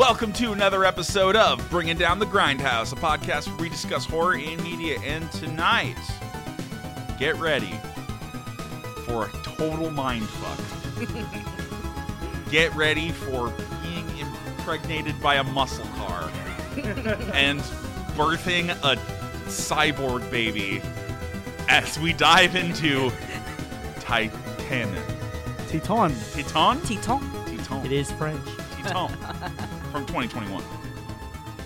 Welcome to another episode of Bringing Down the Grindhouse, a podcast where we discuss horror in media. And tonight, get ready for a total mindfuck. get ready for being impregnated by a muscle car and birthing a cyborg baby as we dive into Titan. Teton. Titan? Titon. Titan. It is French. Titan from 2021.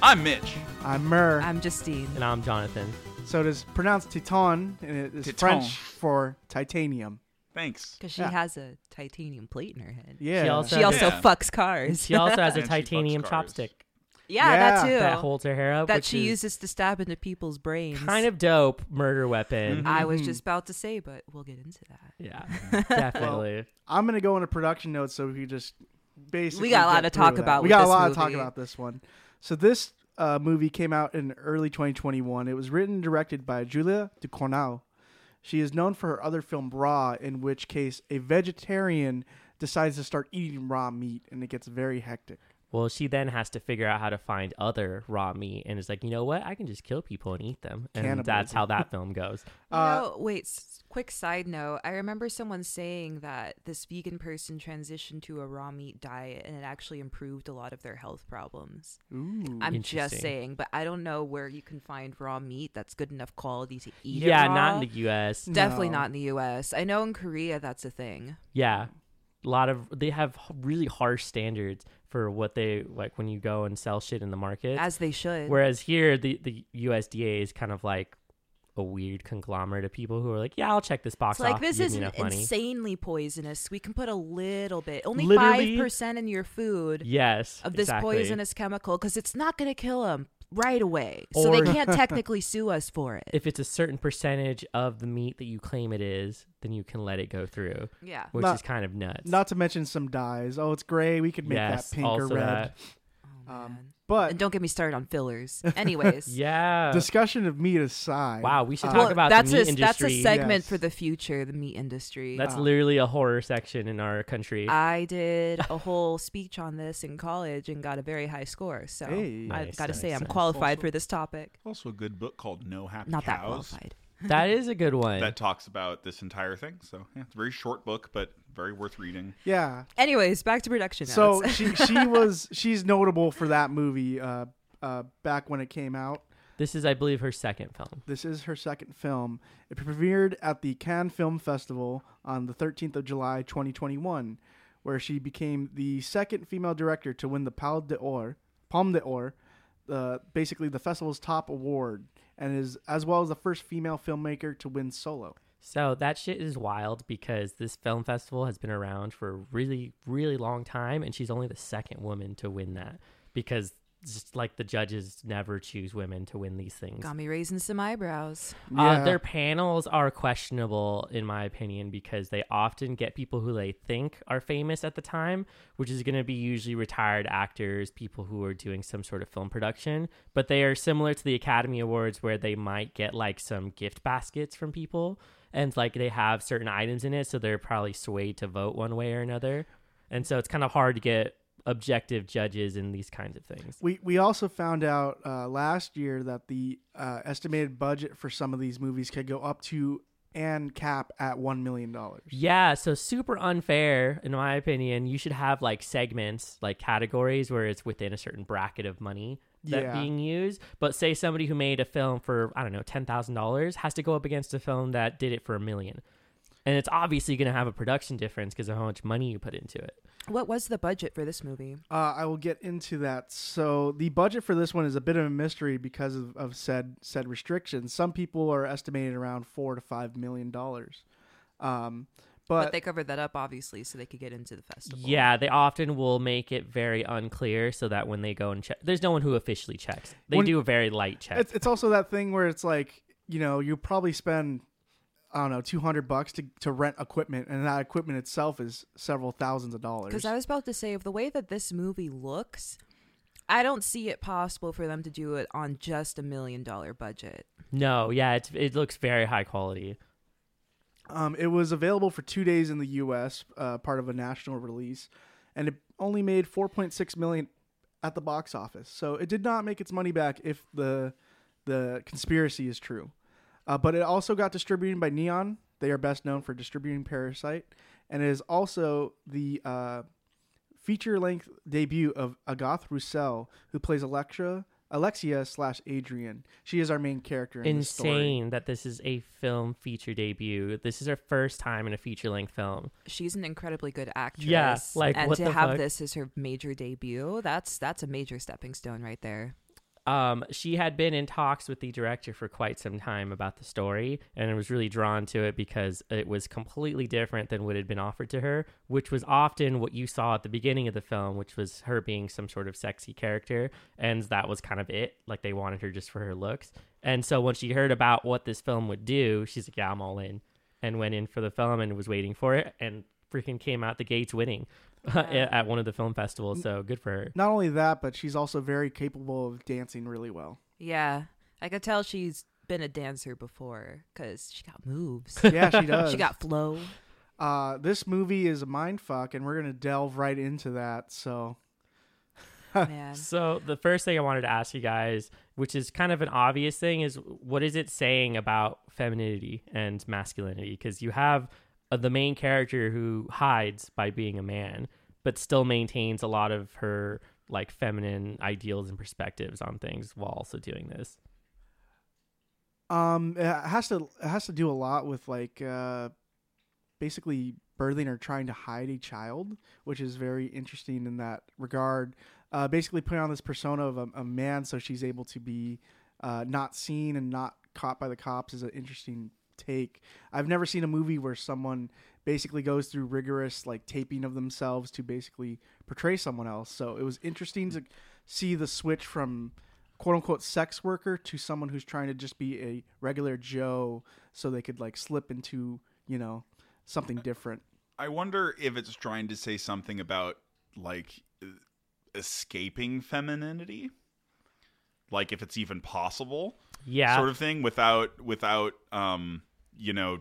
I'm Mitch. I'm Mur. I'm Justine. And I'm Jonathan. so it is pronounced Teton, and it is Teton. French for titanium. Thanks. Because she Yeah. has a titanium plate in her head. Yeah. also- She also Yeah. fucks cars. She also has a And she fucks titanium cars. chopstick yeah, Yeah. that too. that holds her hair up. that which she is uses to stab into people's brains. Kind of dope murder weapon. Mhm. I was just about to say, but we'll get into that. Yeah, definitely. I'm gonna go into production notes so we can just basically. We got a lot to talk about We got a lot to talk about this one. So this uh, movie came out in early 2021. It was written and directed by Julia Ducournau. She is known for her other film Raw, in which case a vegetarian decides to start eating raw meat, and it gets very hectic. Well, she then has to figure out how to find other raw meat, and is like, you know what? I can just kill people and eat them, and that's how that film goes. You Uh, know, wait, s- quick side note. I remember someone saying that this vegan person transitioned to a raw meat diet and it actually improved a lot of their health problems. Ooh. I'm just saying, but I don't know where you can find raw meat that's good enough quality to eat it yeah, raw. not in the U.S. Definitely No. not in the U.S. I know in Korea that's a thing. Yeah, a lot of they have really harsh standards for what they like when you go and sell shit in the market. As they should. Whereas here, the the USDA is kind of like a weird conglomerate of people who are like, yeah, I'll check this box it's like off. this is me enough money. insanely poisonous. We can put a little bit, only five percent in your food Yes, of this exactly. poisonous chemical because it's not going to kill them right away. so they can't technically sue us for it. If it's a certain percentage of the meat that you claim it is, then you can let it go through, yeah. which Not- is kind of nuts. Not to mention some dyes. Oh, it's gray. We could make yes, that pink or also red. that. Oh, Um. But and don't get me started on fillers. Anyways. Yeah. discussion of meat aside. wow, we should Uh, talk Well, about that's the meat a that's a segment Yes. for the future, the meat industry. that's Uh, literally a horror section in our country. I did a whole speech on this in college and got a very high score. So Hey. I've Nice, got to nice, say I'm nice. qualified Also- for this topic. Also, a good book called No Happy Not that qualified. That is a good one. that talks about this entire thing. So, yeah, it's a very short book, but very worth reading. Yeah. Anyways, back to production. So notes. she she was she's notable for that movie uh, uh, back when it came out. this is, I believe, her second film. This is her second film. It premiered at the Cannes Film Festival on the 13th of July 2021, where she became the second female director to win the Palme d'Or, Palme d'Or, uh, basically the festival's top award, and is as well as the first female filmmaker to win solo. So that shit is wild because this film festival has been around for a really, really long time, and she's only the second woman to win that because just like the judges never choose women to win these things. got me raising some eyebrows. Uh, their panels are questionable, in my opinion, because they often get people who they think are famous at the time, which is going to be usually retired actors, people who are doing some sort of film production. But they are similar to the Academy Awards, where they might get like some gift baskets from people, and like they have certain items in it, so they're probably swayed to vote one way or another. And so it's kind of hard to get objective judges in these kinds of things. We we also found out uh, last year that the uh, estimated budget for some of these movies could go up to and cap at one million dollars. Yeah, so super unfair in my opinion. You should have like segments, like categories where it's within a certain bracket of money that Yeah. being used. But say somebody who made a film for I don't know ten thousand dollars has to go up against a film that did it for a million, and it's obviously going to have a production difference because of how much money you put into it. What was the budget for this movie? Uh, I will get into that. So the budget for this one is a bit of a mystery because of, of said said restrictions. Some people are estimating around four to five million dollars. Um, But, but, they covered that up obviously so they could get into the festival. Yeah, they often will make it very unclear so that when they go and check, there's no one who officially checks. They When- do a very light check. it's it's also that thing where it's like you know you probably spend I don't know two hundred bucks to to rent equipment, and that equipment itself is several thousands of dollars. Because I was about to say, of the way that this movie looks, I don't see it possible for them to do it on just a million dollar budget. no, yeah, it's, it looks very high quality. Um, it was available for two days in the U.S., uh, part of a national release, and it only made 4.6 million at the box office. So it did not make its money back if the the conspiracy is true. Uh, but it also got distributed by Neon. They are best known for distributing Parasite, and it is also the uh, feature length debut of Agathe Rousselle, who plays Electra. Alexia slash Adrian. She is our main character in the story. Insane that this is a film feature debut. This is her first time in a feature length film. She's an incredibly good actress. Yeah, like, and what to the have fuck? this as her major debut, that's that's a major stepping stone right there. Um, she had been in talks with the director for quite some time about the story and was really drawn to it because it was completely different than what had been offered to her, which was often what you saw at the beginning of the film, which was her being some sort of sexy character. And that was kind of it. Like they wanted her just for her looks. And so when she heard about what this film would do, she's like, yeah, I'm all in. And went in for the film and was waiting for it and freaking came out the gates winning at one of the film festivals. So good for her. Not only that, but she's also very capable of dancing really well. Yeah, I could tell she's been a dancer before because she got moves. Yeah, she does. she got flow. Uh, this movie is a mind fuck, and we're gonna delve right into that. So, Man, So the first thing I wanted to ask you guys, which is kind of an obvious thing, is what is it saying about femininity and masculinity? Because you have uh, the main character who hides by being a man, but still maintains a lot of her like feminine ideals and perspectives on things while also doing this. um, it has to it has to do a lot with like uh, basically birthing or trying to hide a child, which is very interesting in that regard. Uh, basically, putting on this persona of a, a man so she's able to be uh, not seen and not caught by the cops is an interesting take. I've never seen a movie where someone basically goes through rigorous like taping of themselves to basically portray someone else. So it was interesting to see the switch from quote unquote sex worker to someone who's trying to just be a regular Joe so they could like slip into, you know, something different. I wonder if it's trying to say something about like escaping femininity, like if it's even possible, Yeah, sort of thing, without without um you know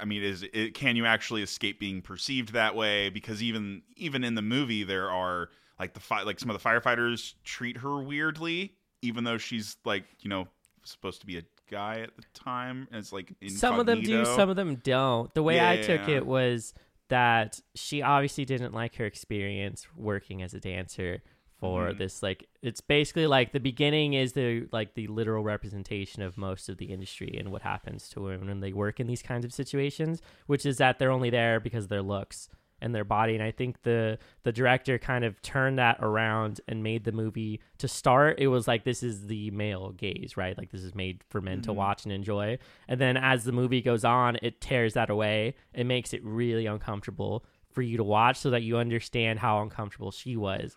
i mean is it can you actually escape being perceived that way? Because even even in the movie there are like the fi- like some of the firefighters treat her weirdly, even though she's like you know supposed to be a guy at the time. And it's like some of them do, some of them don't. The way I took Yeah. it was that she obviously didn't like her experience working as a dancer for Mhm. this like it's basically like the beginning is the like the literal representation of most of the industry and what happens to women when they work in these kinds of situations which is that they're only there because of their looks and their body. And i think the the director kind of turned that around and made the movie to start it was like this is the male gaze right? Like this is made for men to Mhm. watch and enjoy. And then as the movie goes on it tears that away. It makes it really uncomfortable for you to watch so that you understand how uncomfortable she was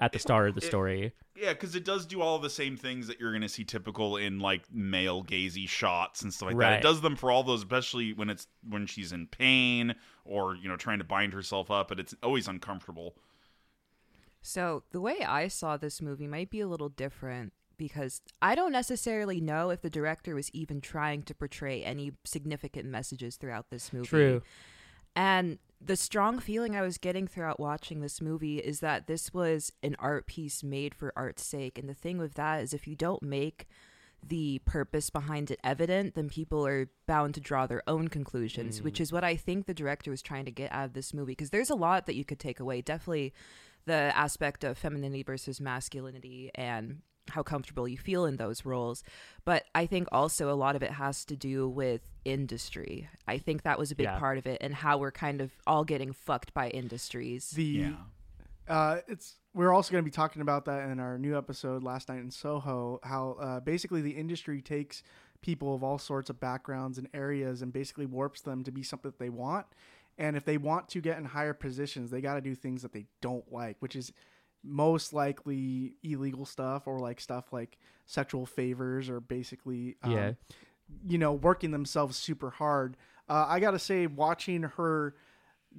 at the start of the it- story Yeah, because it does do all the same things that you're going to see typical in like male gazy shots and stuff like that. It does them for all those, especially when it's when she's in pain or you know trying to bind herself up, but it's always uncomfortable. So the way I saw this movie might be a little different because I don't necessarily know if the director was even trying to portray any significant messages throughout this movie. True. And the strong feeling I was getting throughout watching this movie is that this was an art piece made for art's sake. And the thing with that is if you don't make the purpose behind it evident, then people are bound to draw their own conclusions, which mm. is what I think the director was trying to get out of this movie. Because there's a lot that you could take away. Definitely the aspect of femininity versus masculinity and how comfortable you feel in those roles. But I think also a lot of it has to do with industry. I think that was a big Yeah. part of it and how we're kind of all getting fucked by industries. The Yeah. uh, it's we're also going to be talking about that in our new episode last night in Soho. How uh, basically the industry takes people of all sorts of backgrounds and areas and basically warps them to be something that they want. And if they want to get in higher positions, they got to do things that they don't like, which is most likely illegal stuff or like stuff like sexual favors or basically um, Yeah. you know working themselves super hard uh, i gotta say watching her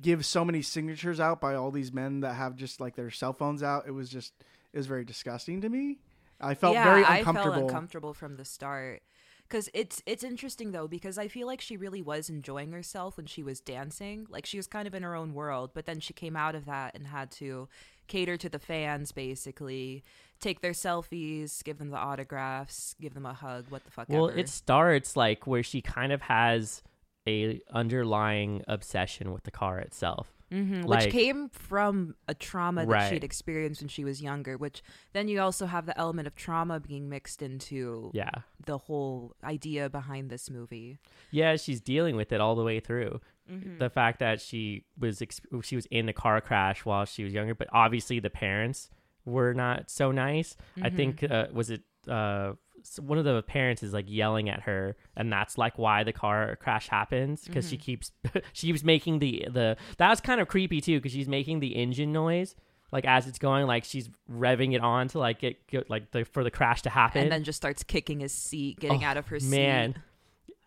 give so many signatures out by all these men that have just like their cell phones out it was just it was very disgusting to me i felt yeah, very I felt uncomfortable from the start. Cause it's it's interesting though because I feel like she really was enjoying herself when she was dancing. Like she was kind of in her own world, but then she came out of that and had to cater to the fans basically take their selfies give them the autographs give them a hug what the fuck Well, ever. it starts like where she kind of has a underlying obsession with the car itself. hmm like- which came from a trauma that Right. she'd experienced when she was younger which then you also have the element of trauma being mixed into Yeah. the whole idea behind this movie Yeah, she's dealing with it all the way through. Mhm. The fact that she was ex- she was in a car crash while she was younger, but obviously the parents were not so nice. I Mhm. think uh, was it uh one of the parents is like yelling at her and that's like why the car crash happens because she Mhm. keeps she keeps making the the that was kind of creepy too because she's making the engine noise like as it's going like she's revving it on to like get, get like the for the crash to happen and then just starts kicking his seat getting Oh, out of her man seat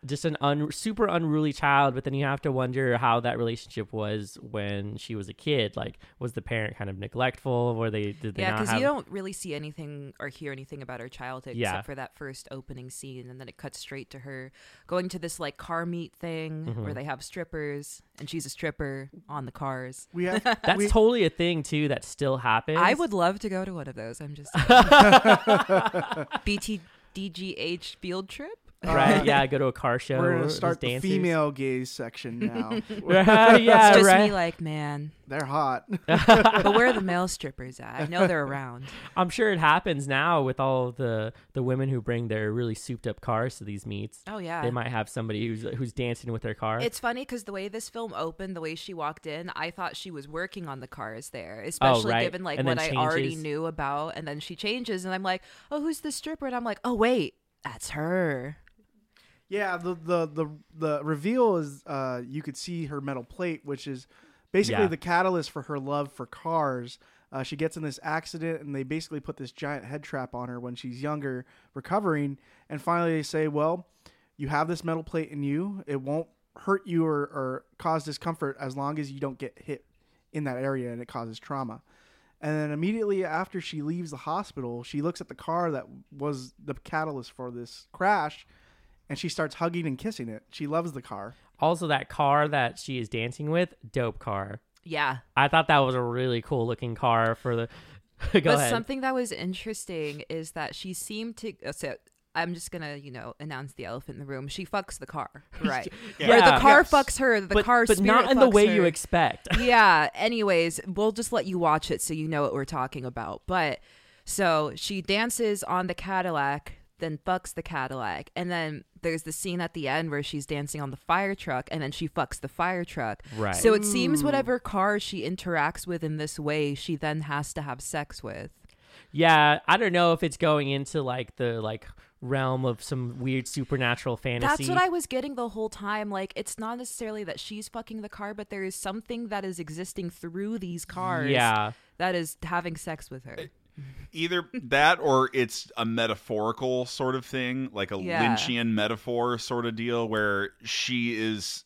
just an un- super unruly child but then you have to wonder how that relationship was when she was a kid. Like was the parent kind of neglectful? Were they did they yeah because have you don't really see anything or hear anything about her childhood Yeah. except for that first opening scene and then it cuts straight to her going to this like car meet thing Mhm. where they have strippers and she's a stripper on the cars. We have that's we, totally a thing too that still happens. I would love to go to one of those. I'm just btdgh field trip right Uh, yeah go to a car show We're gonna start the dancers. female gaze section now. yeah it's just right me like man They're hot. but where are the male strippers at i know they're around i'm sure it happens now with all the the women who bring their really souped up cars to these meets oh yeah they might have somebody who's who's dancing with their car It's funny because the way this film opened, the way she walked in, I thought she was working on the cars there, especially Oh, right. given like And what I already knew about. And then she changes, and I'm like, "Oh, who's the stripper?" And I'm like, "Oh, wait, that's her." Yeah, the the the the reveal is uh you could see her metal plate, which is basically Yeah. the catalyst for her love for cars. Uh, she gets in this accident, and they basically put this giant head trap on her when she's younger, recovering. And finally, they say, "Well, you have this metal plate in you. It won't hurt you or, or cause discomfort as long as you don't get hit in that area, and it causes trauma." And then immediately after she leaves the hospital, she looks at the car that was the catalyst for this crash, and she starts hugging and kissing it. She loves the car. also that car that she is dancing with dope car Yeah, I thought that was a really cool looking car for the. Go but ahead. something that was interesting is that she seemed to. uh, So I'm just gonna, you know, announce the elephant in the room. She fucks the car, right? Yeah. Where the car Yes. fucks her. The but, car, but spirit not in the way her. you expect. yeah. Anyways, we'll just let you watch it so you know what we're talking about. But so she dances on the Cadillac, then fucks the Cadillac, and then there's the scene at the end where she's dancing on the fire truck, and then she fucks the fire truck. Right. So it seems whatever car she interacts with in this way, she then has to have sex with. yeah, I don't know if it's going into like the like realm of some weird supernatural fantasy. That's what I was getting the whole time. Like, it's not necessarily that she's fucking the car, but there is something that is existing through these cars Yeah. that is having sex with her. Uh, Either that or it's a metaphorical sort of thing, like a Yeah. Lynchian metaphor sort of deal where she is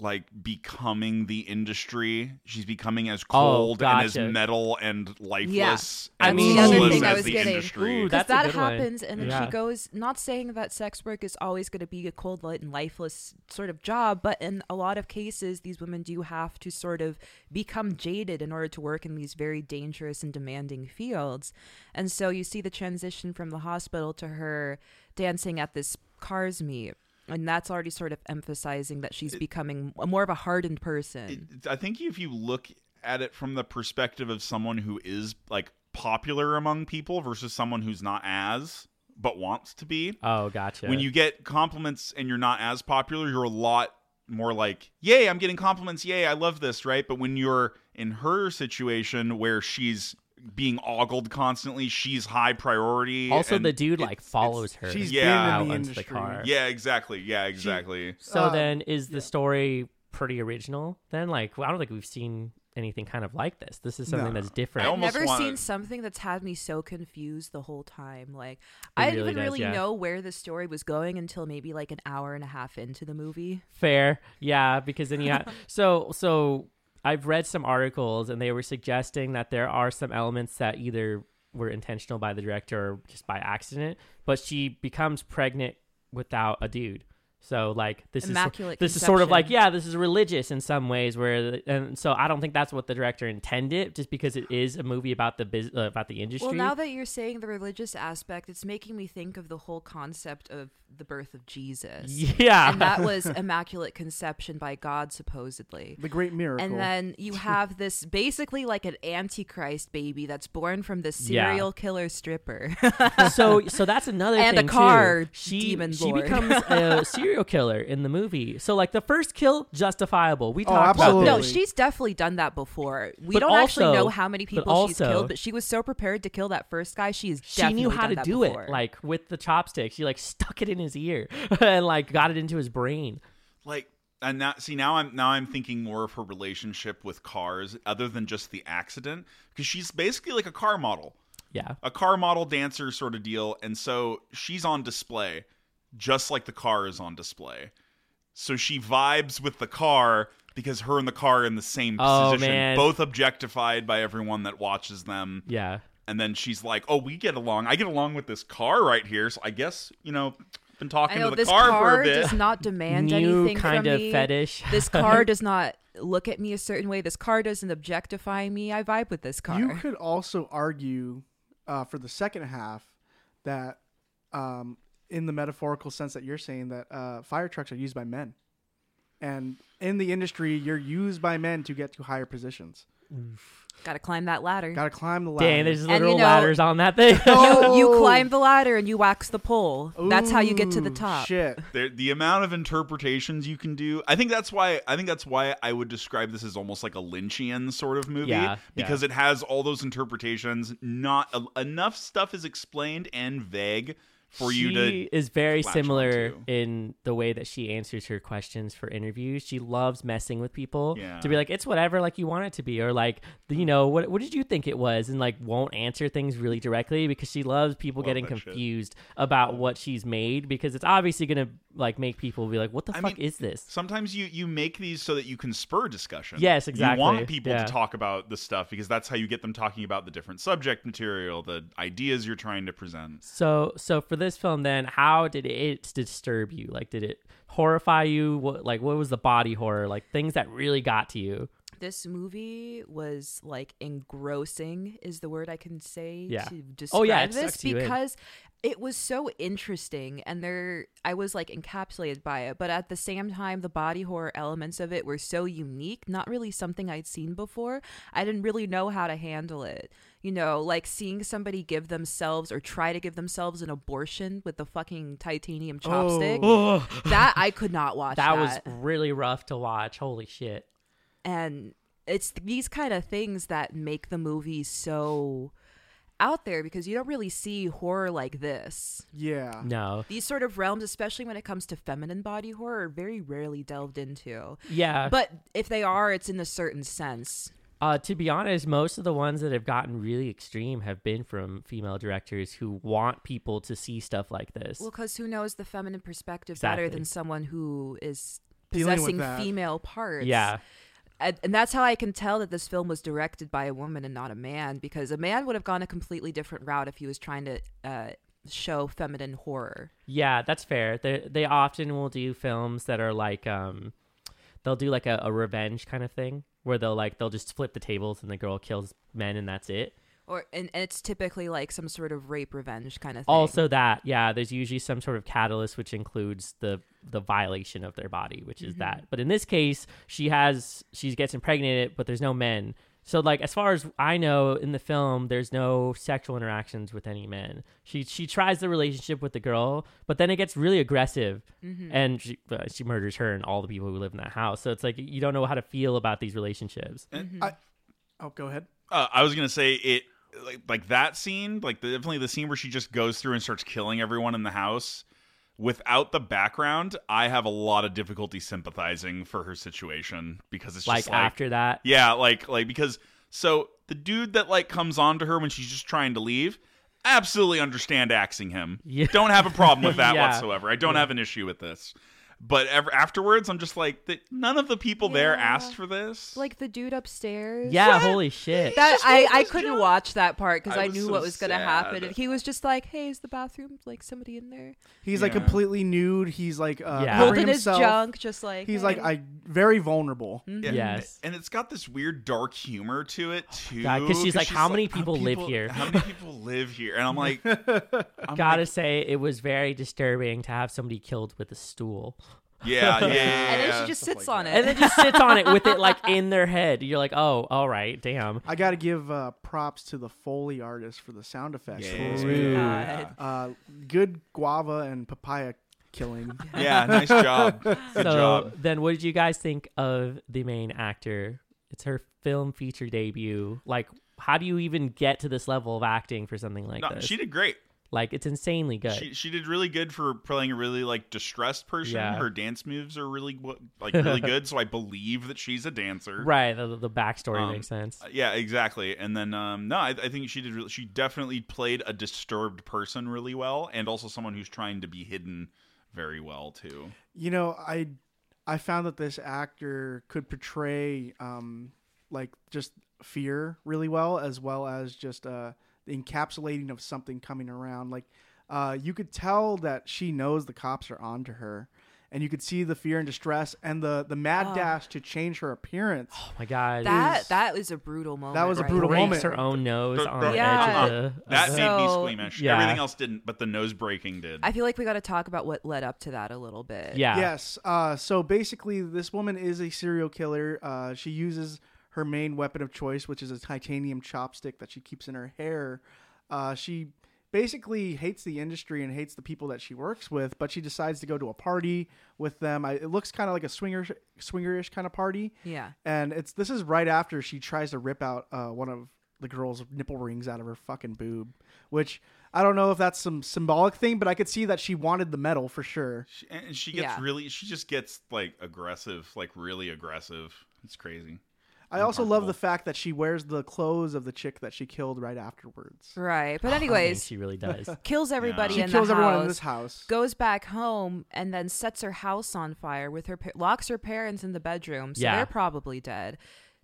like becoming the industry. She's becoming as oh, cold and as metal and lifeless I and mean- That's the other thing I was the getting. industry. Ooh, Because that good one. happens, and then Yeah. she goes, not saying that sex work is always going to be a cold, light, and lifeless sort of job, but in a lot of cases, these women do have to sort of become jaded in order to work in these very dangerous and demanding fields. And so you see the transition from the hospital to her dancing at this cars meet. And that's already sort of emphasizing that she's becoming a more of a hardened person. It- I think if you look at it from the perspective of someone who is like popular among people versus someone who's not as but wants to be, Oh, gotcha. when you get compliments and you're not as popular, you're a lot more like, "Yay, I'm getting compliments. Yay, I love this." Right? But when you're in her situation where she's being ogled constantly, she's high priority. also and the dude it- like follows her. She's Yeah. been in the onto industry. the car. Yeah, exactly. Yeah, exactly. So Uh, then, is the story pretty original? Then, like, I don't think we've seen anything kind of like this. This is something No. that's different. I've never wanna- seen something that's had me so confused the whole time. Like It I didn't does, really yeah. know where the story was going until maybe like an hour and a half into the movie. Fair, yeah, because then you have so so. I've read some articles and they were suggesting that there are some elements that either were intentional by the director or just by accident. But she becomes pregnant without a dude. So like this Immaculate is this is sort of like yeah, this is religious in some ways where and so I don't think that's what the director intended just because it is a movie about the biz, uh, about the industry. Well, now that you're saying the religious aspect, it's making me think of the whole concept of the birth of Jesus. yeah. And that was Immaculate Conception by God, supposedly. The Great Miracle. And then you have this basically like an antichrist baby that's born from this Yeah. serial killer stripper. so so that's another And a thing car too. She demon she lord. becomes a serial killer in the movie. So like the first kill justifiable. We Oh, talked about absolutely. this. no, she's definitely done that before. We But don't actually know how many but people she's also- killed, but she was so prepared to kill that first guy. She is she knew how done to do before. it like with the chopsticks. She like stuck it in his ear and like got it into his brain. like and now see now i'm now i'm thinking more of her relationship with cars other than just the accident because she's basically like a car model Yeah. a car model dancer sort of deal and so she's on display just like the car is on display so she vibes with the car because her and the car are in the same Oh, position man. both objectified by everyone that watches them Yeah. and then she's like oh we get along i get along with this car right here so i guess you know been I talking know to the this car, car, for a bit does not demand New anything kind from of me. fetish. This car does not look at me a certain way. This car doesn't objectify me. I vibe with this car. You could also argue uh, for the second half that, um, in the metaphorical sense that you're saying, that uh, fire trucks are used by men. And in the industry, you're used by men to get to higher positions. Got to climb that ladder. Got to climb the ladder. Dang, there's you literal know- ladders on that thing. you, you climb the ladder and you wax the pole. That's how you get to the Ooh, top. Shit. there, the amount of interpretations you can do i think that's why i think that's why i would describe this as almost like a lynchian sort of movie Yeah, because it has all those interpretations not a, enough stuff is explained and vague for she you to is very similar in the way that she answers her questions for interviews. She loves messing with people Yeah. to be like, it's whatever, like you want it to be, or like, you know, what what did you think it was, and like won't answer things really directly because she loves people Love getting that shit. confused about what she's made because it's obviously gonna like make people be like, what the I fuck mean, is this? sometimes you you make these so that you can spur discussion Yes, you exactly. want people Yeah. to talk about the stuff because that's how you get them talking about the different subject material the ideas you're trying to present So so for this film then, how did it disturb you? Like did it horrify you? What like what was the body horror? Like things that really got to you? This movie was like engrossing is the word I can say Yeah. to describe Oh, yeah, this sucks you in. because it was so interesting and there I was like encapsulated by it, but at the same time the body horror elements of it were so unique, not really something I'd seen before. I didn't really know how to handle it. You know, like seeing somebody give themselves or try to give themselves an abortion with the fucking titanium chopstick. Oh. That I could not watch. that that was really rough to watch. Holy shit. And it's these kind of things that make the movie so out there because you don't really see horror like this. Yeah. No. These sort of realms, especially when it comes to feminine body horror, are very rarely delved into. Yeah. But if they are, it's in a certain sense. Uh, to be honest, most of the ones that have gotten really extreme have been from female directors who want people to see stuff like this. Well, because who knows the feminine perspective better than someone who is possessing female parts? yeah. And, that's how I can tell that this film was directed by a woman and not a man, because a man would have gone a completely different route if he was trying to uh, show feminine horror. Yeah, that's fair. They they often will do films that are like um they'll do like a, a revenge kind of thing where they'll like they'll just flip the tables and the girl kills men and that's it. Or and, and it's typically like some sort of rape revenge kind of thing. Also that, yeah, there's usually some sort of catalyst which includes the the violation of their body, which is that. But in this case, she has she gets impregnated, but there's no men. So like as far as I know in the film, there's no sexual interactions with any men. She she tries the relationship with the girl, but then it gets really aggressive, and she uh, she murders her and all the people who live in that house. So it's like you don't know how to feel about these relationships. I, oh, go ahead. Uh, I was gonna say it like like that scene, like the, definitely the scene where she just goes through and starts killing everyone in the house. Without the background, I have a lot of difficulty sympathizing for her situation because it's Like, just like after that, yeah, like like because so the dude that like comes on to her when she's just trying to leave, absolutely understand axing him. Yeah. Don't have a problem with that Yeah. whatsoever. I don't have an issue with this. But ever afterwards, I'm just like, that none of the people there asked for this. Like the dude upstairs. Yeah, holy shit. That I, I couldn't job. watch that part because I I, knew so what was gonna happen, and he was just like, "Hey, is the bathroom like somebody in there?" He's like completely nude. He's like uh, Yeah. covering Holding his junk, just like He's hey. like I very vulnerable. Mhm. Yeah, Yes. and it's got this weird dark humor to it too. Because she's like, "How many people live here?" How many people live here? And I'm like, I'm Gotta like, say, it was very disturbing to have somebody killed with a stool. Yeah, yeah, yeah, and then she just sits like on that. it. And then just sits on it with it like in their head. You're like, oh, all right, damn. I got to give uh, props to the Foley artist for the sound effects. for this Yeah. movie. God. Uh, good guava and papaya killing. yeah, nice job. Good so job. then, what did you guys think of the main actor? It's her film feature debut. Like, how do you even get to this level of acting for something like No, this? she did great. Like, it's insanely good. She she did really good for playing a really like distressed person. Yeah. Her dance moves are really like really good, so I believe that she's a dancer. right, the, the backstory Um, makes sense. Uh, Yeah, exactly. And then um, no, I, I think she did. Really, she definitely played a disturbed person really well, and also someone who's trying to be hidden very well too. You know, I I found that this actor could portray um like just fear really well as well as just uh the encapsulating of something coming around like uh you could tell that she knows the cops are onto her and you could see the fear and distress and the the mad Oh. dash to change her appearance. Oh my god. that is- that was a brutal moment. That was a right brutal there. breaks moment. her own nose The- on the- the Yeah. edge of the. That of the- made me squeamish. Yeah. Everything else didn't, but the nose breaking did. I feel like we got to talk about what led up to that a little bit. yeah. Yes. Uh, so basically, this woman is a serial killer. Uh, she uses her main weapon of choice, which is a titanium chopstick that she keeps in her hair. Uh, she basically hates the industry and hates the people that she works with, but she decides to go to a party with them. I, it looks kind of like a swinger swingerish kind of party, Yeah. and it's this is right after she tries to rip out uh, one of the girl's nipple rings out of her fucking boob, which. I don't know if that's some symbolic thing, but I could see that she wanted the metal for sure. She, and she gets Yeah. really. She just gets like aggressive, like really aggressive. It's crazy. I also love the fact that she wears the clothes of the chick that she killed right afterwards. Right. But oh, I mean, anyways, she really does. kills everybody She in kills the everyone house. in this house. Goes back home and then sets her house on fire with her pa- locks her parents in the bedroom, so Yeah. they're probably dead.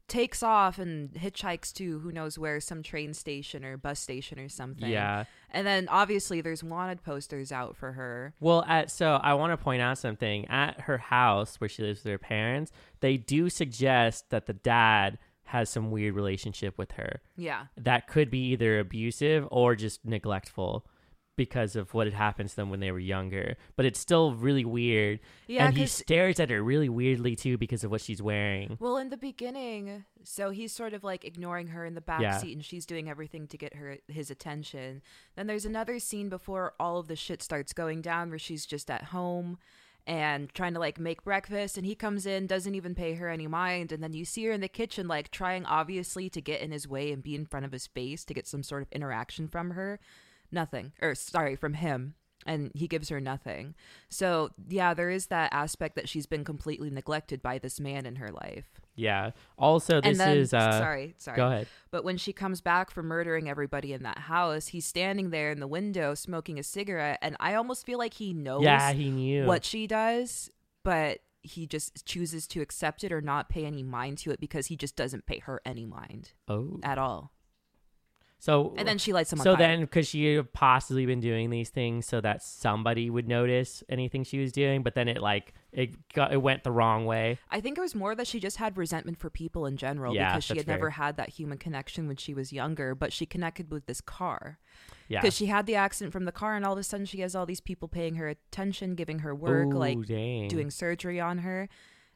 Takes off and hitchhikes to who knows where, some train station or bus station or something. Yeah. And then obviously there's wanted posters out for her. Well, at so I want to point out something. At her house where she lives with her parents, they do suggest that the dad has some weird relationship with her. Yeah. That could be either abusive or just neglectful because of what had happened to them when they were younger. But it's still really weird. Yeah, and he stares at her really weirdly too because of what she's wearing. Well, in the beginning, so he's sort of like ignoring her in the back Yeah. seat, and she's doing everything to get her his attention. Then there's another scene before all of the shit starts going down, where she's just at home and trying to like make breakfast, and he comes in, doesn't even pay her any mind, and then you see her in the kitchen, like trying obviously to get in his way and be in front of his face to get some sort of interaction from her. Nothing, or sorry, from him and he gives her nothing. So, yeah, there is that aspect that she's been completely neglected by this man in her life. Yeah. Also, this then, is uh sorry, sorry. Go ahead. But when she comes back from murdering everybody in that house, he's standing there in the window smoking a cigarette, and I almost feel like he knows Yeah, he knew. what she does, but he just chooses to accept it or not pay any mind to it because he just doesn't pay her any mind Oh. at all. So And then she lights on So fire. then, because she had possibly been doing these things so that somebody would notice anything she was doing, but then it like it got it went the wrong way. I think it was more that she just had resentment for people in general Yeah, because she had never had that human connection when she was younger, but she connected with this car. Yeah. Because she had the accident from the car, and all of a sudden she has all these people paying her attention, giving her work, Ooh, like dang. doing surgery on her.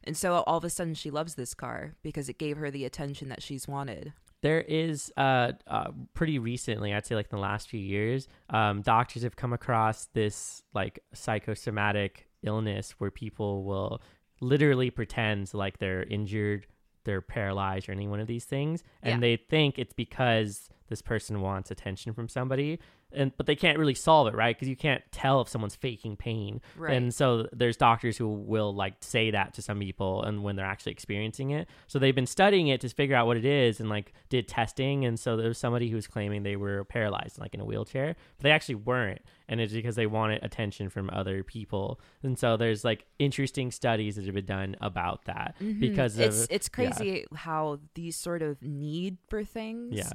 And so all of a sudden she loves this car because it gave her the attention that she's wanted. There is uh, uh pretty recently, I'd say like in the last few years, um, doctors have come across this like psychosomatic illness where people will literally pretend like they're injured, they're paralyzed, or any one of these things, and Yeah. they think it's because this person wants attention from somebody and but they can't really solve it right? Because you can't tell if someone's faking pain. Right. and so there's doctors who will like say that to some people and when they're actually experiencing it. So they've been studying it to figure out what it is and like did testing. And so there was somebody who was claiming they were paralyzed like in a wheelchair but they actually weren't. And it's because they wanted attention from other people. And so there's like interesting studies that have been done about that because Mm-hmm. it's it's yeah. crazy how these sort of need for things yeah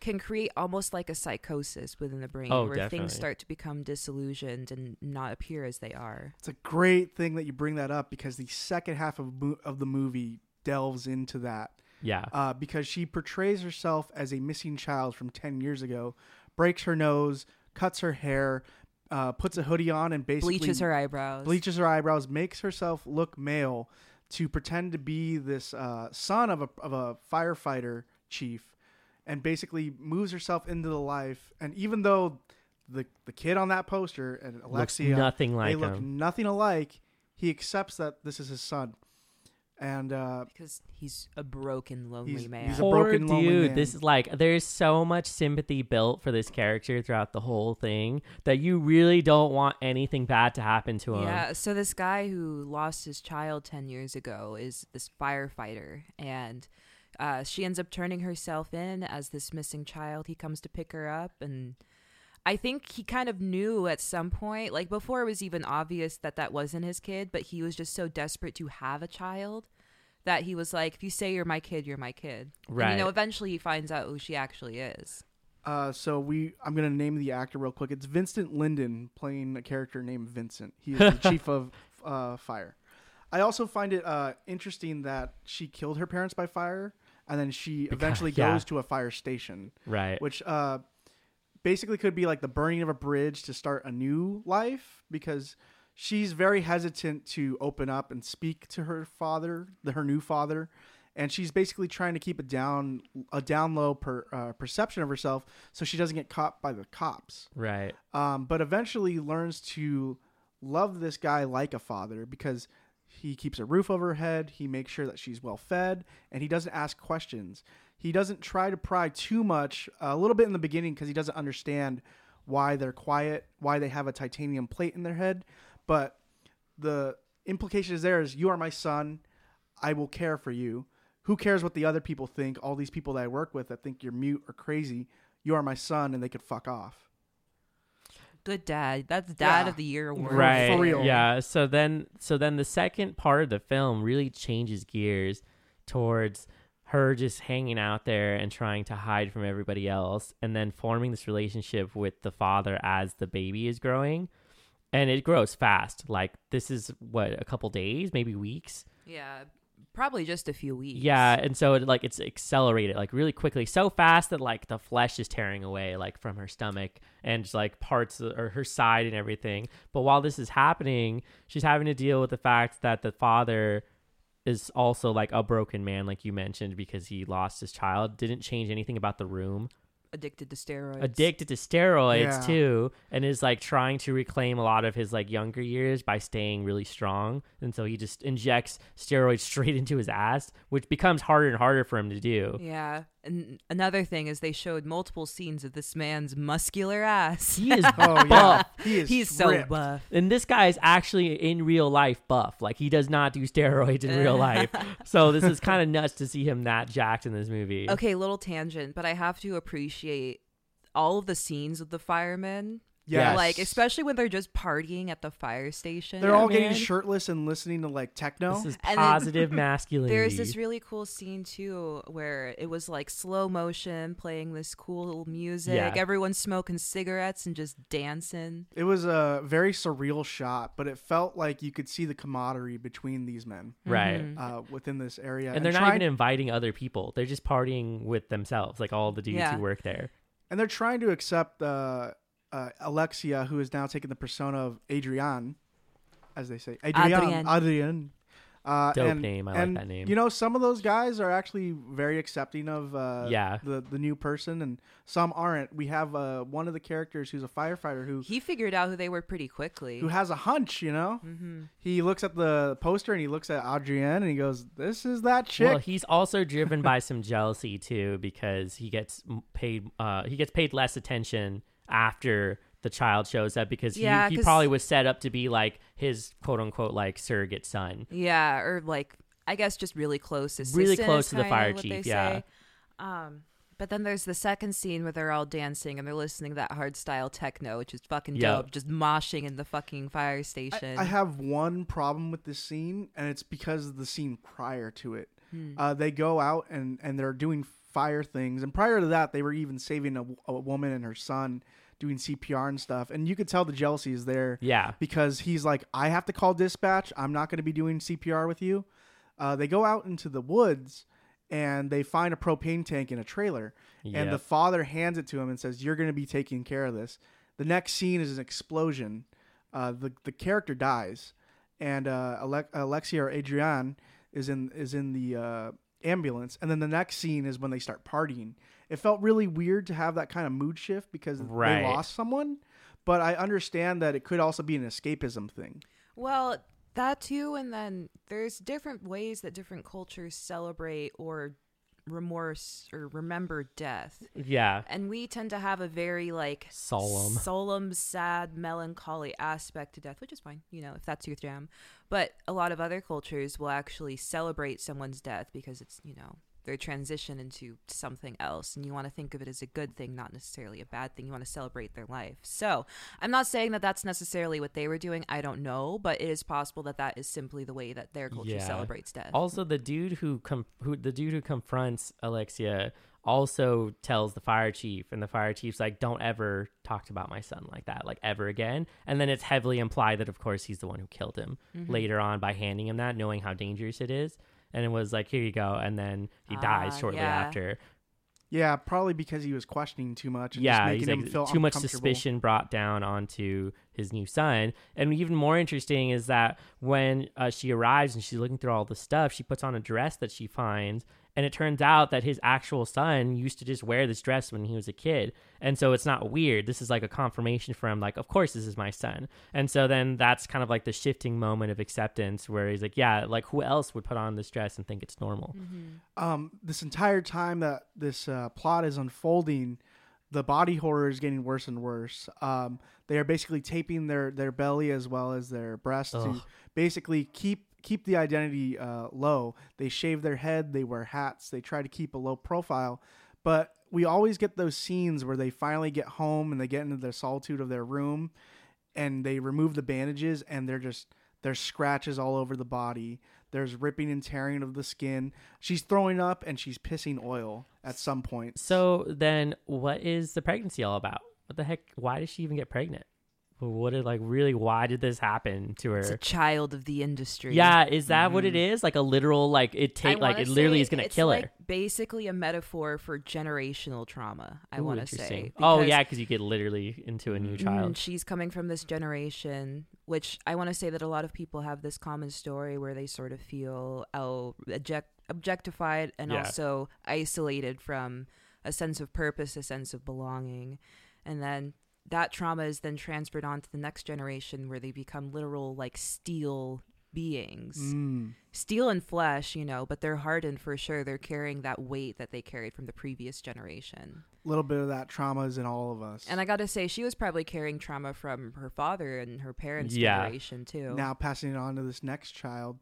can create almost like a psychosis within the brain Oh, where definitely. things start to become disillusioned and not appear as they are. It's a great thing that you bring that up because the second half of mo- of the movie delves into that. yeah uh, because she portrays herself as a missing child from 10 years ago, breaks her nose, cuts her hair, uh, puts a hoodie on, and basically Bleaches her eyebrows. bleaches her eyebrows, makes herself look male to pretend to be this uh, son of a, of a firefighter chief, and basically moves herself into the life. And even though the the kid on that poster and looks Alexia, nothing they like look him nothing alike, he accepts that this is his son. And uh, because he's a broken, lonely He's- man. he's a Poor broken, lonely dude. man. This is like there's so much sympathy built for this character throughout the whole thing that you really don't want anything bad to happen to him. Yeah, so this guy who lost his child 10 years ago is this firefighter, and uh, she ends up turning herself in as this missing child. He comes to pick her up, and I think he kind of knew at some point, like before it was even obvious that that wasn't his kid, but he was just so desperate to have a child that he was like, if you say you're my kid, you're my kid. And, Right. you know, eventually he finds out who she actually is. Uh, so we, I'm gonna name the actor real quick. It's Vincent Lindon playing a character named Vincent. He is the chief of uh, fire. I also find it uh, interesting that she killed her parents by fire, and then she eventually yeah. goes to a fire station, Right. which uh, basically could be like the burning of a bridge to start a new life because she's very hesitant to open up and speak to her father, the, her new father, and she's basically trying to keep a down a down low per, uh, perception of herself so she doesn't get caught by the cops. Right. Um, but eventually learns to love this guy like a father because he keeps a roof over her head, he makes sure that she's well fed, and he doesn't ask questions. He doesn't try to pry too much. Uh, a little bit in the beginning because he doesn't understand why they're quiet, why they have a titanium plate in their head. But the implication is there is you are my son. I will care for you. Who cares what the other people think? All these people that I work with that think you're mute or crazy. You are my son, and they could fuck off. Good dad. That's dad Yeah. of the year award. Right. for real. Yeah. So then so then the second part of the film really changes gears towards her just hanging out there and trying to hide from everybody else and then forming this relationship with the father as the baby is growing. And it grows fast. Like this is what a couple days, maybe weeks. Yeah, probably just a few weeks. Yeah, and so it, like it's accelerated like really quickly, so fast that like the flesh is tearing away like from her stomach and just, like parts of, or her side and everything. But while this is happening, she's having to deal with the fact that the father is also like a broken man, like you mentioned, because he lost his child. Didn't change anything about the room. Addicted to steroids. Addicted to steroids Yeah. too, and is like trying to reclaim a lot of his like younger years by staying really strong. And so he just injects steroids straight into his ass, which becomes harder and harder for him to do. Yeah, and another thing is they showed multiple scenes of this man's muscular ass. He is Oh yeah, buff. he is. He's so buff. And this guy is actually in real life buff. Like he does not do steroids in real life. So this is kind of nuts to see him that jacked in this movie. Okay, little tangent, but I have to appreciate all of the scenes with the firemen. Yes. Like, especially when they're just partying at the fire station. They're all getting shirtless and listening to like techno. This is positive masculinity. There's this really cool scene too where it was like slow motion playing this cool music. Yeah. Everyone's smoking cigarettes and just dancing. It was a very surreal shot, but it felt like you could see the camaraderie between these men right. Mhm. uh, within this area. And they're not even inviting other people. They're just partying with themselves, like all the dudes Yeah. who work there. and they're trying to accept uh, uh, Alexia, who is now taking the persona of Adrian, as they say, Adrian, Adrienne. Adrian, Uh, Dope and, name. I like that name. You know, some of those guys are actually very accepting of uh, Yeah. the the new person, and some aren't. We have uh, one of the characters who's a firefighter who He figured out who they were pretty quickly. who has a hunch. You know, mm-hmm. he looks at the poster and he looks at Adrienne and he goes, "This is that chick." Well, he's also driven by some jealousy too, because he gets paid. Uh, he gets paid less attention after the child shows up because Yeah, he, he 'cause- probably was set up to be like his quote unquote like surrogate son. Yeah, or like I guess just really close assistant. Really close to the fire chief, yeah. Um, but then there's the second scene where they're all dancing and they're listening to that hard style techno, which is fucking Yeah. dope. Just moshing in the fucking fire I, station. I have one problem with this scene, and it's because of the scene prior to it. Hmm. Uh, they go out and and they're doing fire things, and prior to that, they were even saving a, a woman and her son doing CPR and stuff, and you could tell the jealousy is there. Yeah, because he's like, I have to call dispatch. I'm not going to be doing CPR with you. Uh, they go out into the woods and they find a propane tank in a trailer. And the father hands it to him and says, You're going to be taking care of this. The next scene is an explosion. Uh, the, the character dies. And uh, Ale- Alexia or Adrian is in, is in the uh, ambulance. And then the next scene is when they start partying. It felt really weird to have that kind of mood shift because Right. they lost someone. But I understand that it could also be an escapism thing. Well, that too, and then there's different ways that different cultures celebrate or remorse or remember death. yeah, And we tend to have a very like Solemn. solemn, sad, melancholy aspect to death, which is fine, you know, if that's your jam. But a lot of other cultures will actually celebrate someone's death because it's, you know, their transition into something else and you want to think of it as a good thing not necessarily a bad thing you want to celebrate their life so i'm not saying that that's necessarily what they were doing i don't know but it is possible that that is simply the way that their culture Yeah. celebrates death Also, the dude who com- who the dude who confronts Alexia also tells the fire chief, and the fire chief's like, "Don't ever talk about my son like that, like ever again." And then it's heavily implied that, of course, he's the one who killed him Mm-hmm. later on by handing him that, knowing how dangerous it is. And it was like, "Here you go," and then he dies Ah, shortly yeah. after. Yeah, probably because he was questioning too much and yeah, just he's making like him feel too much suspicion brought down onto his new son. And even more interesting is that when uh, she arrives and she's looking through all the stuff, she puts on a dress that she finds, and it turns out that his actual son used to just wear this dress when he was a kid, and so it's not weird. This is like a confirmation for him, like, of course this is my son. And so then that's kind of like the shifting moment of acceptance, where he's like, yeah, like who else would put on this dress and think it's normal? um, this entire time that this uh, plot is unfolding, the body horror is getting worse and worse. Um, they are basically taping their, their belly as well as their breast to basically keep keep the identity uh, low. They shave their head, they wear hats, they try to keep a low profile, but we always get those scenes where they finally get home and they get into the solitude of their room and they remove the bandages and they're just there's scratches all over the body there's ripping and tearing of the skin she's throwing up and she's pissing oil at some point So then, what is the pregnancy all about? What the heck? Why did she even get pregnant? What did like really? Why did this happen to her? it's a child of the industry Yeah, is that what it is? Like a literal like it take like it literally is gonna kill like her. basically a metaphor for generational trauma. I want to say. Oh yeah, because you get literally into a new Mm, child. she's coming from this generation, which I want to say that a lot of people have this common story where they sort of feel oh, object- objectified and Yeah. also isolated from a sense of purpose, a sense of belonging. And then that trauma is then transferred on to the next generation where they become literal, like, steel beings. Mm. Steel and flesh, you know, but they're hardened for sure. They're carrying that weight that they carried from the previous generation. a little bit of that trauma is in all of us And I got to say, she was probably carrying trauma from her father and her parents' Yeah. generation too. now passing it on to this next child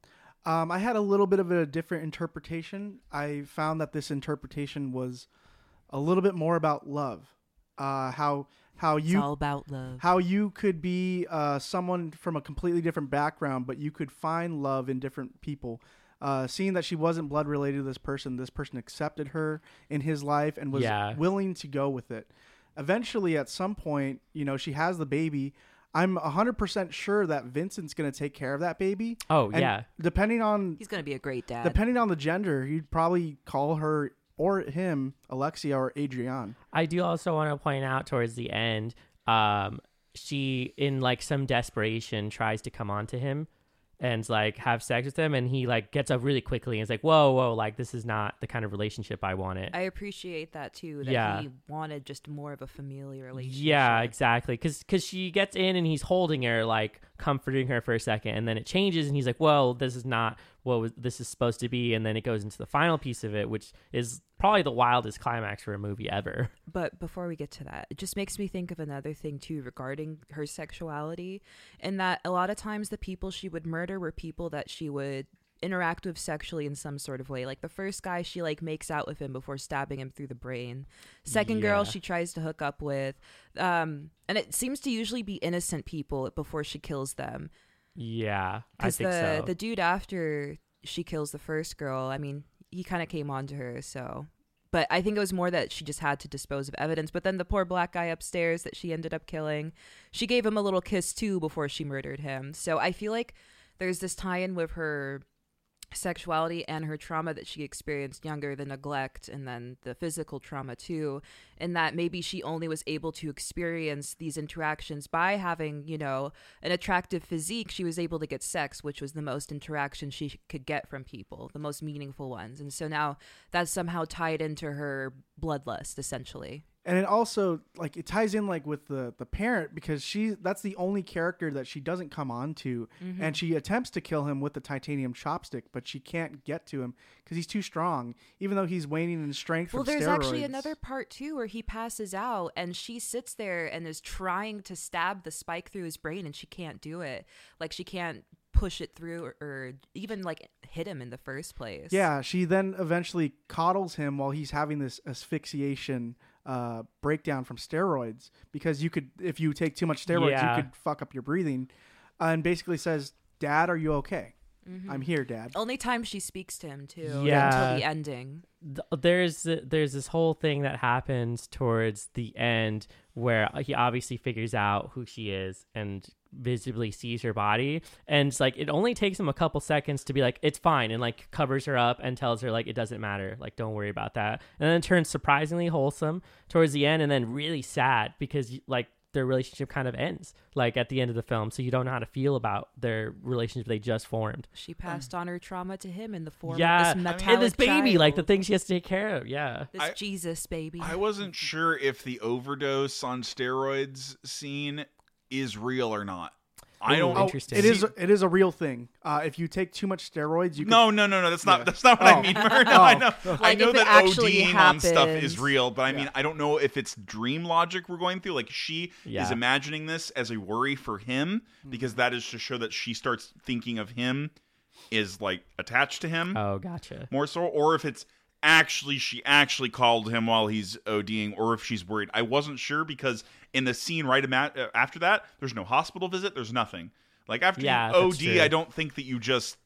um, i had a little bit of a different interpretation i found that this interpretation was a little bit more about love uh, how how it's you all about love. how you could be uh, someone from a completely different background, but you could find love in different people. Uh, seeing that she wasn't blood related to this person, this person accepted her in his life and was Yeah. willing to go with it. Eventually, at some point, you know, she has the baby. I'm 100% sure that Vincent's going to take care of that baby. Oh And yeah, Depending on He's gonna be a great dad. depending on the gender, you'd probably call her or him Alexia or Adrian. I do also want to point out towards the end, um, she in like some desperation tries to come on to him, and like have sex with him and he like gets up really quickly and is like whoa whoa like this is not the kind of relationship i wanted I appreciate that too. That Yeah. he wanted just more of a familiar relationship. yeah exactly because because she gets in and he's holding her like comforting her for a second and then it changes and he's like well this is not what was, this is supposed to be and then it goes into the final piece of it which is probably the wildest climax for a movie ever But before we get to that, it just makes me think of another thing too regarding her sexuality, and that a lot of times the people she would murder were people that she would interact with sexually in some sort of way. Like the first guy, she like makes out with him before stabbing him through the brain. Second girl, she tries to hook up with, um, and it seems to usually be innocent people before she kills them. yeah i Because think the so the dude after she kills the first girl, I mean, he kind of came on to her, so. But I think it was more that she just had to dispose of evidence. But then the poor black guy upstairs that she ended up killing, she gave him a little kiss too before she murdered him. So I feel like there's this tie in with her sexuality and her trauma that she experienced younger, the neglect, and then the physical trauma too. And that maybe she only was able to experience these interactions by having, you know, an attractive physique. She was able to get sex, which was the most interaction she could get from people, the most meaningful ones. And so now that's somehow tied into her bloodlust, essentially. And it also like it ties in like with the the parent because she that's the only character that she doesn't come on to Mm-hmm. and she attempts to kill him with the titanium chopstick but she can't get to him because he's too strong even though he's waning in strength Well, there's steroids. actually another part too where he passes out and she sits there and is trying to stab the spike through his brain and she can't do it. Like she can't push it through or, or even like hit him in the first place. yeah she then eventually coddles him while he's having this asphyxiation uh, breakdown from steroids because you could if you take too much steroids Yeah. you could fuck up your breathing and basically says dad are you okay Mm-hmm. i'm here dad Only time she speaks to him too. Yeah. Until the ending. there's there's this whole thing that happens towards the end where he obviously figures out who she is and visibly sees her body and it's like it only takes him a couple seconds to be like it's fine and like covers her up and tells her like it doesn't matter like don't worry about that and then it turns surprisingly wholesome towards the end and then really sad because like their relationship kind of ends like at the end of the film so you don't know how to feel about their relationship they just formed She passed um, on her trauma to him in the form yeah of this metallic and this baby like the child. thing she has to take care of yeah This I- Jesus baby. I wasn't sure if the overdose on steroids scene is real or not. I don't. Oh, Interesting. It is. It is a real thing uh, if you take too much steroids you can no, no, no, no. That's not. Yeah. That's not what Oh. I mean. Myrna. No, I Oh. know. I know that actually ODing on stuff is real, but I mean, Yeah. I don't know if it's dream logic we're going through. Like she Yeah. is imagining this as a worry for him because that is to show that she starts thinking of him is like attached to him oh gotcha more so, or if it's actually she actually called him while he's ODing, or if she's worried. I wasn't sure because in the scene right uh, after that, there's no hospital visit. There's nothing. Like after Yeah, you OD. I don't think that you just.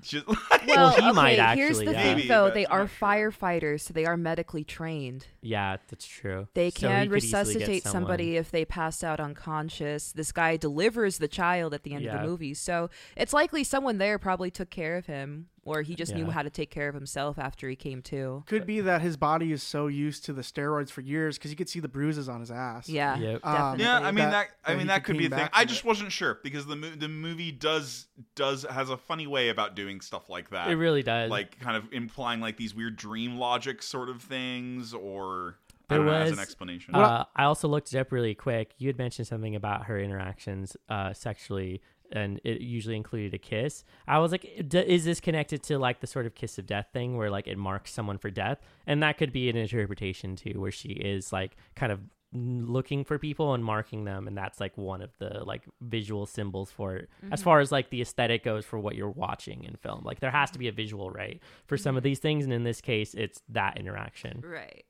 just well, he okay, might here's the yeah. thing Maybe, though. but They are not firefighters, so they are medically trained. Yeah, that's true. They So can could resuscitate somebody if they pass out unconscious. This guy delivers the child at the end of the movie. So it's likely someone there probably took care of him, or he just knew how to take care of himself after he came to. Could be that his body is so used to the steroids for years because you could see the bruises on his ass. Yeah, Yep. Um. Yeah, I mean That- that. I mean that could could be a thing. I just it. wasn't sure because the mo- the movie does does has a funny way about doing stuff like that. It really does. like kind of implying like these weird dream logic sort of things, or There don't know, as an explanation. Uh, I also looked it up really quick. You had mentioned something about her interactions uh, sexually, and it usually included a kiss. I was like, d- is this connected to like the sort of kiss of death thing, where like it marks someone for death? And that could be an interpretation too, where she is like kind of looking for people and marking them and that's like one of the like visual symbols for it as far as like the aesthetic goes for what you're watching in film like there has to be a visual right for some of these things and in this case it's that interaction right.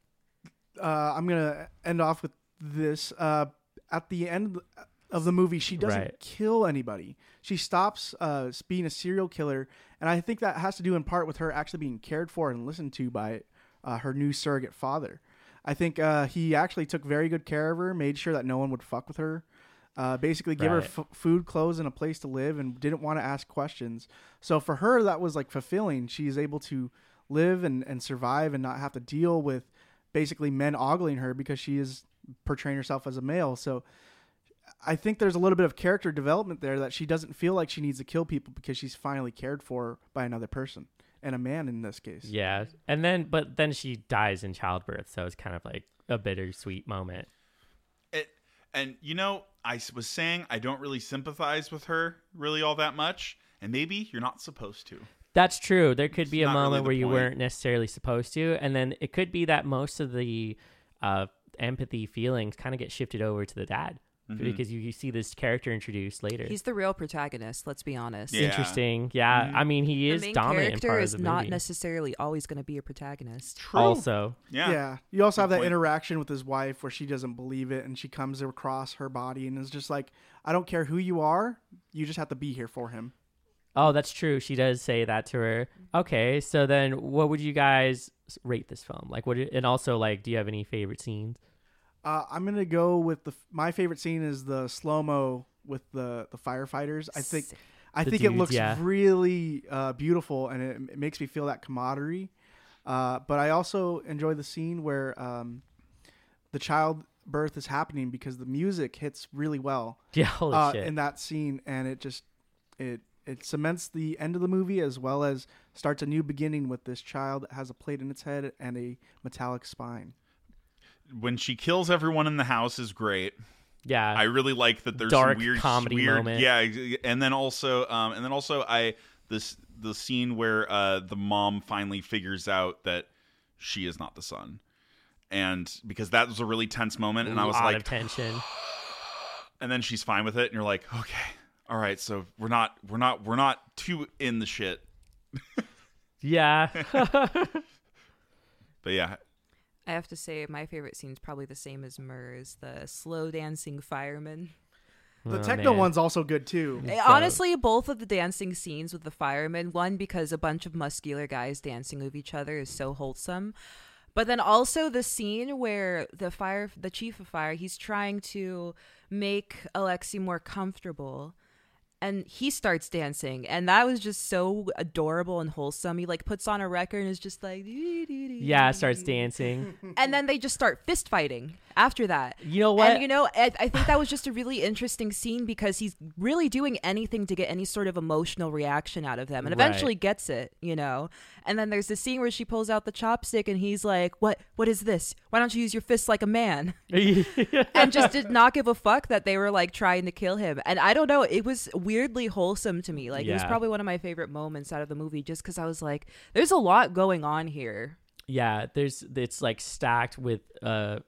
uh, I'm gonna end off with this. Uh, at the end of the movie, she doesn't Right. kill anybody. She stops uh, being a serial killer, and I think that has to do in part with her actually being cared for and listened to by uh, her new surrogate father. I think uh, he actually took very good care of her, made sure that no one would fuck with her. Uh, basically, give her f- food, clothes, and a place to live, and didn't want to ask questions. So for her, that was like fulfilling. She is able to live and, and survive and not have to deal with basically men ogling her because she is portraying herself as a male. So I think there's a little bit of character development there that she doesn't feel like she needs to kill people because she's finally cared for by another person and a man in this case. Yeah, and then but then she dies in childbirth, so it's kind of like a bittersweet moment. It, and you know, I was saying I don't really sympathize with her really all that much, and maybe you're not supposed to. That's true. There could be a not really moment the where you point. weren't necessarily supposed to, and then it could be that most of the uh, empathy feelings kind of get shifted over to the dad Mm-hmm. because you, you see this character introduced later. He's the real protagonist. Let's be honest. Yeah. Interesting. Yeah, Mhm. I mean he The is main dominant in character part is of the not movie. necessarily always going to be a protagonist. True. Also, yeah. Yeah. You also have that point. interaction with his wife where she doesn't believe it and she comes across her body and is just like, I don't care who you are, you just have to be here for him. oh, that's true. She does say that to her. Okay, so then what would you guys rate this film? Like, what? And also, like, do you have any favorite scenes? Uh, I'm gonna go with the my favorite scene is the slow mo with the the firefighters. I think I The think it looks yeah. really uh, beautiful and it, it makes me feel that camaraderie. Uh, but I also enjoy the scene where um, the childbirth is happening because the music hits really well Yeah, uh, in that scene, and it just it it cements the end of the movie as well as starts a new beginning with this child that has a plate in its head and a metallic spine. When she kills everyone in the house is great. yeah, I really like that there's Dark some weird comedy weird, moment. Yeah, and then also, um, and then also, I this the scene where uh, the mom finally figures out that she is not the son, and because that was a really tense moment, and I was like, of tension. and then she's fine with it, and you're like, okay, all right, so we're not, we're not, we're not too in the shit, Yeah, but yeah, I have to say, my favorite scene is probably the same as Murs, the slow dancing fireman. The Oh, techno man. one's also good too. Eh, So- Honestly, both of the dancing scenes with the firemen, one because a bunch of muscular guys dancing with each other is so wholesome. But then also the scene where the fire the chief of fire, he's trying to make Alexi more comfortable and he starts dancing and that was just so adorable and wholesome. He like puts on a record and is just like yeah, starts dancing. and then they just start fist fighting after that. You know what? And you know, I, I think that was just a really interesting scene because he's really doing anything to get any sort of emotional reaction out of them, and Right. eventually gets it. You know. And then there's the scene where she pulls out the chopstick, and he's like, "What? What is this? Why don't you use your fists like a man?" and just did not give a fuck that they were like trying to kill him. And I don't know, it was weirdly wholesome to me. Like it was probably one of my favorite moments out of the movie, just because I was like, "There's a lot going on here." yeah there's it's like stacked with uh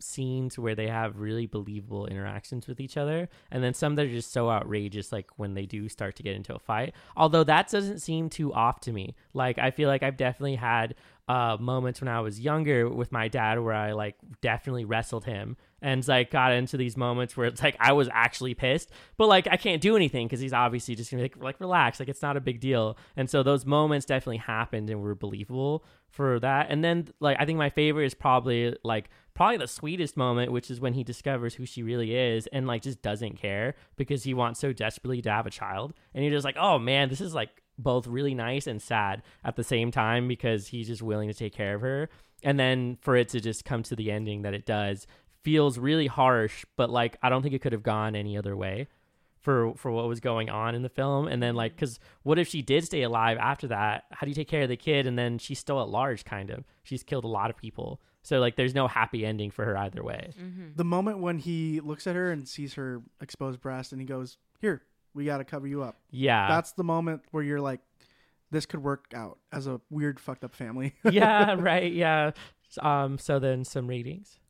scenes where they have really believable interactions with each other and then some that are just so outrageous like when they do start to get into a fight. Although that doesn't seem too off to me. Like i feel like i've definitely had uh moments when i was younger with my dad where i like definitely wrestled him and like got into these moments where it's like i was actually pissed but like i can't do anything because he's obviously just gonna be like, like relax like it's not a big deal. And so those moments definitely happened and were believable for that. And then like i think my favorite is probably like probably the sweetest moment which is when he discovers who she really is and like just doesn't care because he wants so desperately to have a child. And you're just like oh man this is like both really nice and sad at the same time because he's just willing to take care of her. And then for it to just come to the ending that it does feels really harsh but like i don't think it could have gone any other way for for what was going on in the film. And then like because what if she did stay alive after that? How do you take care of the kid? And then she's still at large kind of. She's killed a lot of people. So like there's no happy ending for her either way. The moment when he looks at her and sees her exposed breast and he goes, "Here, we got to cover you up." yeah. That's the moment where you're like, "This could work out as a weird fucked up family." yeah right yeah. Um so then some ratings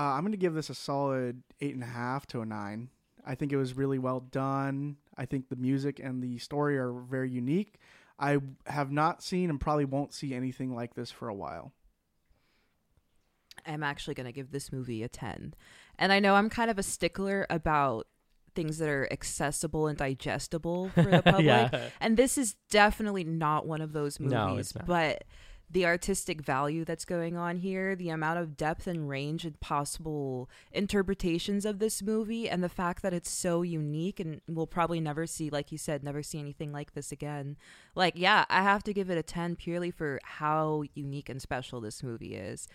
Uh, I'm going to give this a solid eight and a half to a nine. I think it was really well done. I think the music and the story are very unique. I have not seen and probably won't see anything like this for a while. I'm actually going to give this movie a 10. And I know I'm kind of a stickler about things that are accessible and digestible for the public. Yeah. And this is definitely not one of those movies. No, it's not. But the artistic value that's going on here, the amount of depth and range and possible interpretations of this movie, and the fact that it's so unique and we'll probably never see, like you said, never see anything like this again. Like, yeah, I have to give it a 10 purely for how unique and special this movie is.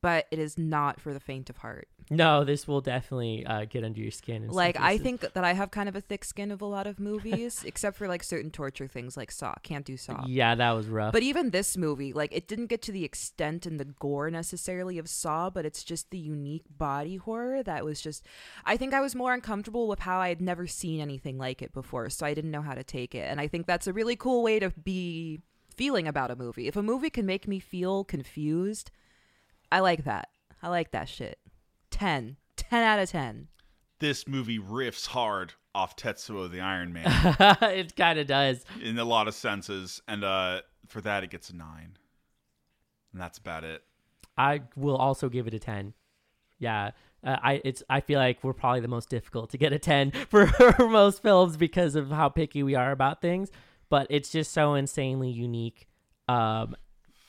But it is not for the faint of heart. No, this will definitely uh, get under your skin. in Like I think that I have kind of a thick skin of a lot of movies, except for like certain torture things like Saw. Can't do Saw. Yeah, that was rough. But even this movie, like it didn't get to the extent and the gore necessarily of Saw, but it's just the unique body horror that was just I think I was more uncomfortable with how I had never seen anything like it before, so I didn't know how to take it. And I think that's a really cool way to be feeling about a movie. If a movie can make me feel confused, I like that. I like that shit. 10. 10 out of 10. This movie riffs hard off Tetsuo the Iron Man it kind of does. in a lot of senses, and uh, for that it gets a nine, and that's about it. I will also give it a ten. Yeah, uh, I it's I feel like we're probably the most difficult to get a ten for most films because of how picky we are about things. But it's just so insanely unique. Um,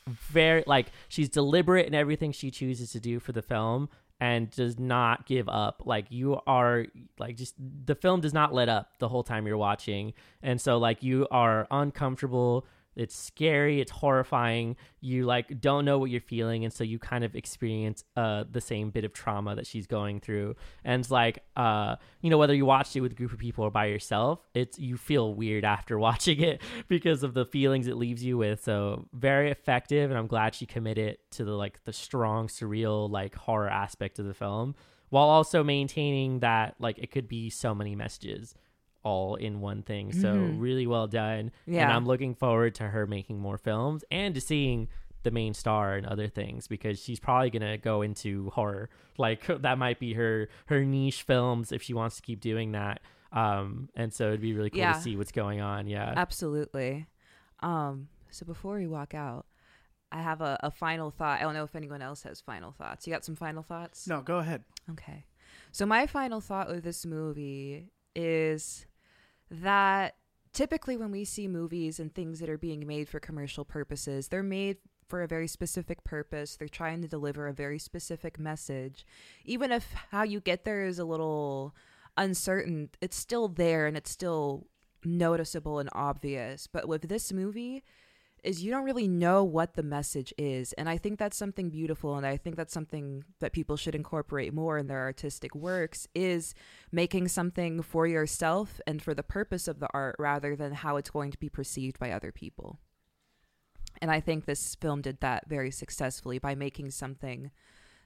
very like she's deliberate in everything she chooses to do for the film and does not give up. Like you are like just the film does not let up the whole time you're watching. And so like you are uncomfortable it's scary it's horrifying. You like don't know what you're feeling and so you kind of experience uh the same bit of trauma that she's going through. And it's like uh you know whether you watched it with a group of people or by yourself it's you feel weird after watching it because of the feelings it leaves you with. So very effective and i'm glad she committed to the like the strong surreal like horror aspect of the film while also maintaining that like it could be so many messages all in one thing so Mhm. really well done and Yeah. i'm looking forward to her making more films and to seeing the main star and other things because she's probably gonna go into horror like that might be her her niche films if she wants to keep doing that um and so it'd be really cool Yeah. to see what's going on yeah Absolutely. Um, so before we walk out, I have a, a final thought. I don't know if anyone else has final thoughts. You got some final thoughts? No, go ahead. Okay. So my final thought with this movie is that typically when we see movies and things that are being made for commercial purposes, they're made for a very specific purpose. They're trying to deliver a very specific message. Even if how you get there is a little uncertain, it's still there and it's still noticeable and obvious. But with this movie, is you don't really know what the message is. And I think that's something beautiful and I think that's something that people should incorporate more in their artistic works is making something for yourself and for the purpose of the art rather than how it's going to be perceived by other people. And I think this film did that very successfully by making something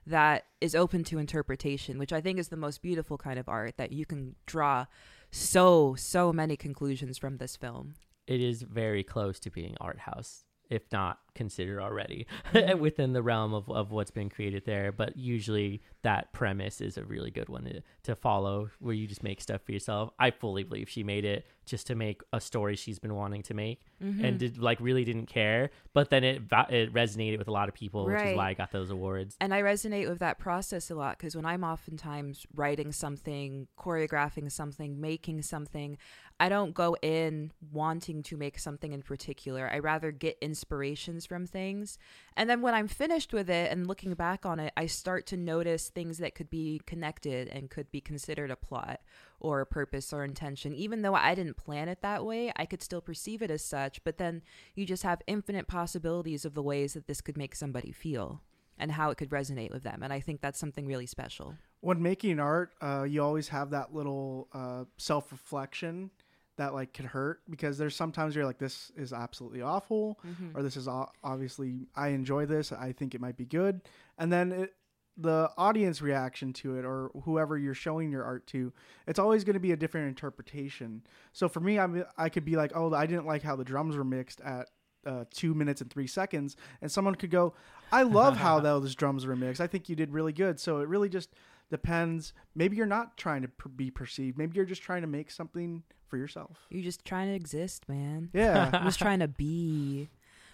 that is open to interpretation, which I think is the most beautiful kind of art that you can draw so so many conclusions from this film. It is very close to being art house if not considered already within the realm of, of what's been created there but usually that premise is a really good one to, to follow where you just make stuff for yourself i fully believe she made it just to make a story she's been wanting to make Mm-hmm. and did like really didn't care but then it it resonated with a lot of people which is why i got those awards And I resonate with that process a lot because when I'm oftentimes writing something, choreographing something, making something, I don't go in wanting to make something in particular. I rather get inspirations from things. And then when I'm finished with it and looking back on it, I start to notice things that could be connected and could be considered a plot or a purpose or intention. Even though I didn't plan it that way, I could still perceive it as such. But then you just have infinite possibilities of the ways that this could make somebody feel and how it could resonate with them. And I think that's something really special. When making art, uh, you always have that little uh, self reflection that like could hurt because there's sometimes you're like this is absolutely awful or this is o- obviously I enjoy this I think it might be good and then it, the audience reaction to it or whoever you're showing your art to it's always going to be a different interpretation. So for me I'm, I could be like oh I didn't like how the drums were mixed at uh, two minutes and three seconds and someone could go I love how those drums were mixed I think you did really good. So it really just depends maybe you're not trying to per- be perceived maybe you're just trying to make something for yourself You're just trying to exist, man. yeah I'm just trying to be.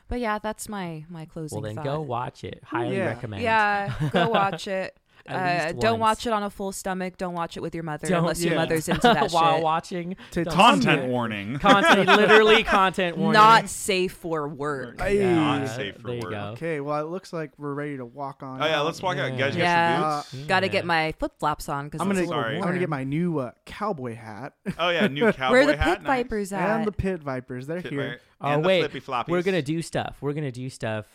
But yeah, that's my my closing well then thought. go watch it highly Yeah. recommend Yeah, go watch it. At Uh, don't once. watch it on a full stomach. Don't watch it with your mother Don't- unless your yeah. mother's into that while shit. watching To- Don't- Content warning. content literally content warning Not safe for work. Hey. Not safe for there you work. go. Okay, well, it looks like we're ready to walk on. Oh yeah, out. let's walk out. You guys Yeah. got your boots? Got to Yeah. get my flip flops on because I'm gonna, a little Sorry. I'm warm. gonna get my new uh, cowboy hat Oh yeah, new cowboy hat. Where are the hat. pit nice. vipers at? and the pit vipers. They're Pit here. vi- Oh and the wait, flippy floppies. we're gonna do stuff. We're gonna do stuff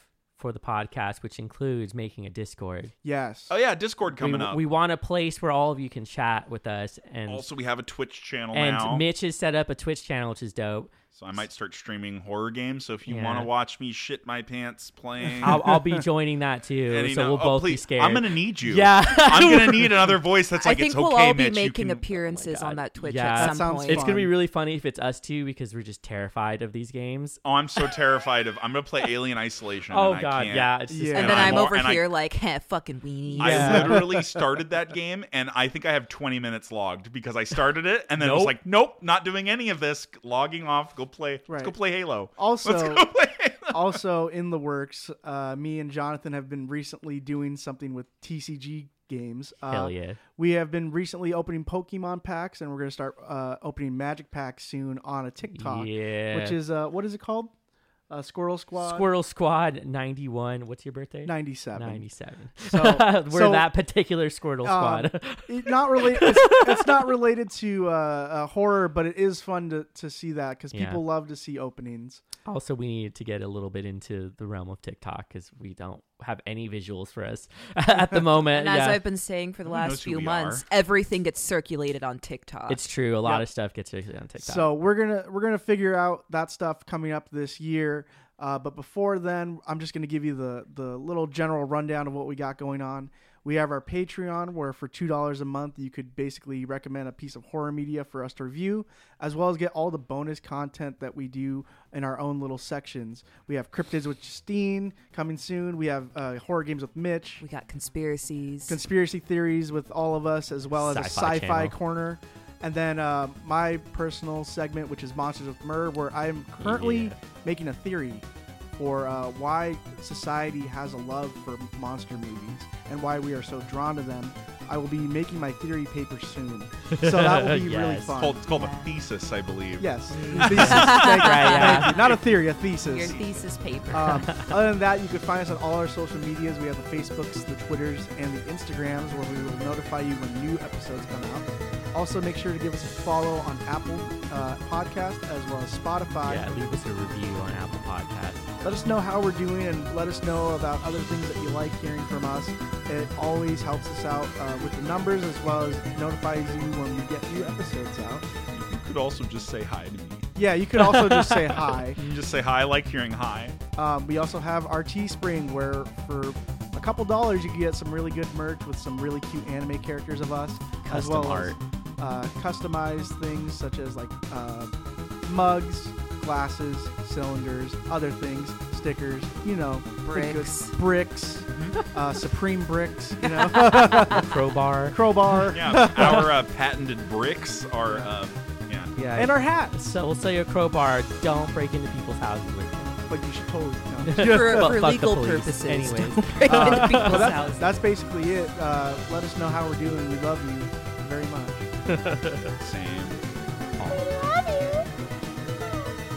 for the podcast, which includes making a Discord. Yes. Oh yeah, Discord coming we, up. we want a place where all of you can chat with us, and also, we have a Twitch channel and now, Mitch has set up a Twitch channel, which is dope. So I might start streaming horror games. So if you Yeah. want to watch me shit my pants playing, I'll, I'll be joining that too, and, so know- we'll oh, both be please, scared. I'm gonna need you. Yeah, I'm gonna need another voice that's like I think it's we'll okay, all be Mitch. making can- oh appearances God. on that Twitch Yeah. at That some sounds point. It's gonna be really funny if it's us two because we're just terrified of these games. Oh, I'm so terrified of. I'm gonna play Alien Isolation. Oh and I God, can't. yeah, it's just Yeah. and And then I'm I'm, more- over and I- here like, heh, fucking weenie. I literally started that game, and I think I have 20 minutes logged because I started it, and then it was like, nope, not doing any of this. Logging off. Go play. Let's Right. go play Halo. Also- let's go play Halo. also in the works, uh, me and Jonathan have been recently doing something with TCG games. Uh, Hell yeah. We have been recently opening Pokemon packs, and we're going to start uh, opening Magic packs soon on a TikTok. Yeah. Which is uh, what is it called? Uh, Squirrel Squad. Squirrel Squad 91. What's your birthday? Ninety-seven. 97. So- We're so, that particular Squirtle um, Squad. It not related. It's, it's not related to uh, uh, horror, but it is fun to, to see that because Yeah. people love to see openings. Also, we need to get a little bit into the realm of TikTok because we don't have any visuals for us at the moment. and as yeah. I've been saying for the last few months, are? everything gets circulated on TikTok. it's true. A lot Yep. of stuff gets circulated on TikTok. So we're gonna we're gonna figure out that stuff coming up this year. Uh, but before then, I'm just gonna give you the the little general rundown of what we got going on. We have our Patreon, where for two dollars a month you could basically recommend a piece of horror media for us to review, as well as get all the bonus content that we do in our own little sections. We have Cryptids with Justine coming soon. We have uh, horror games with Mitch, we got conspiracies. conspiracy theories with all of us, as well as a Sci-fi sci-fi channel. corner, and then uh, my personal segment, which is Monsters with Mur, where I am currently Yeah. making a theory for uh, why society has a love for monster movies and why we are so drawn to them. I will be making my theory paper soon, so that will be really fun. It's called, it's called Yeah. a thesis, I believe. yes, thesis. Thank you. Thank yeah. Not a theory, a thesis. Your thesis. thesis paper. Um, other than that, you can find us on all our social medias. We have the Facebooks, the Twitters, and the Instagrams where we will notify you when new episodes come out. Also, make sure to give us a follow on Apple uh, Podcast as well as Spotify. yeah, leave us a review on Apple Podcasts. Let us know how we're doing and let us know about other things that you like hearing from us. It always helps us out uh, with the numbers as well as notifies you when we get new episodes out. You could also just say hi to me. Yeah, you could also just say hi. You can just say hi. I like hearing hi. Um, we also have our Teespring, where for a couple dollars you can get some really good merch with some really cute anime characters of us, as Custom well art. as uh, customized things such as like uh, mugs, glasses, cylinders, other things, stickers. You know, Bricks. bricks, uh, Supreme bricks. You know, Crowbar. crowbar, Yeah, our uh, patented bricks are. Uh, yeah. Yeah. and our hats. so we'll sell you a crowbar. Don't break into people's houses with it. But you should totally. No. for, Well, for fuck the legal police. purposes. Anyways. Don't break Uh, into people's but that's, houses. that's basically it. Uh, let us know how we're doing. We love you very much. Same.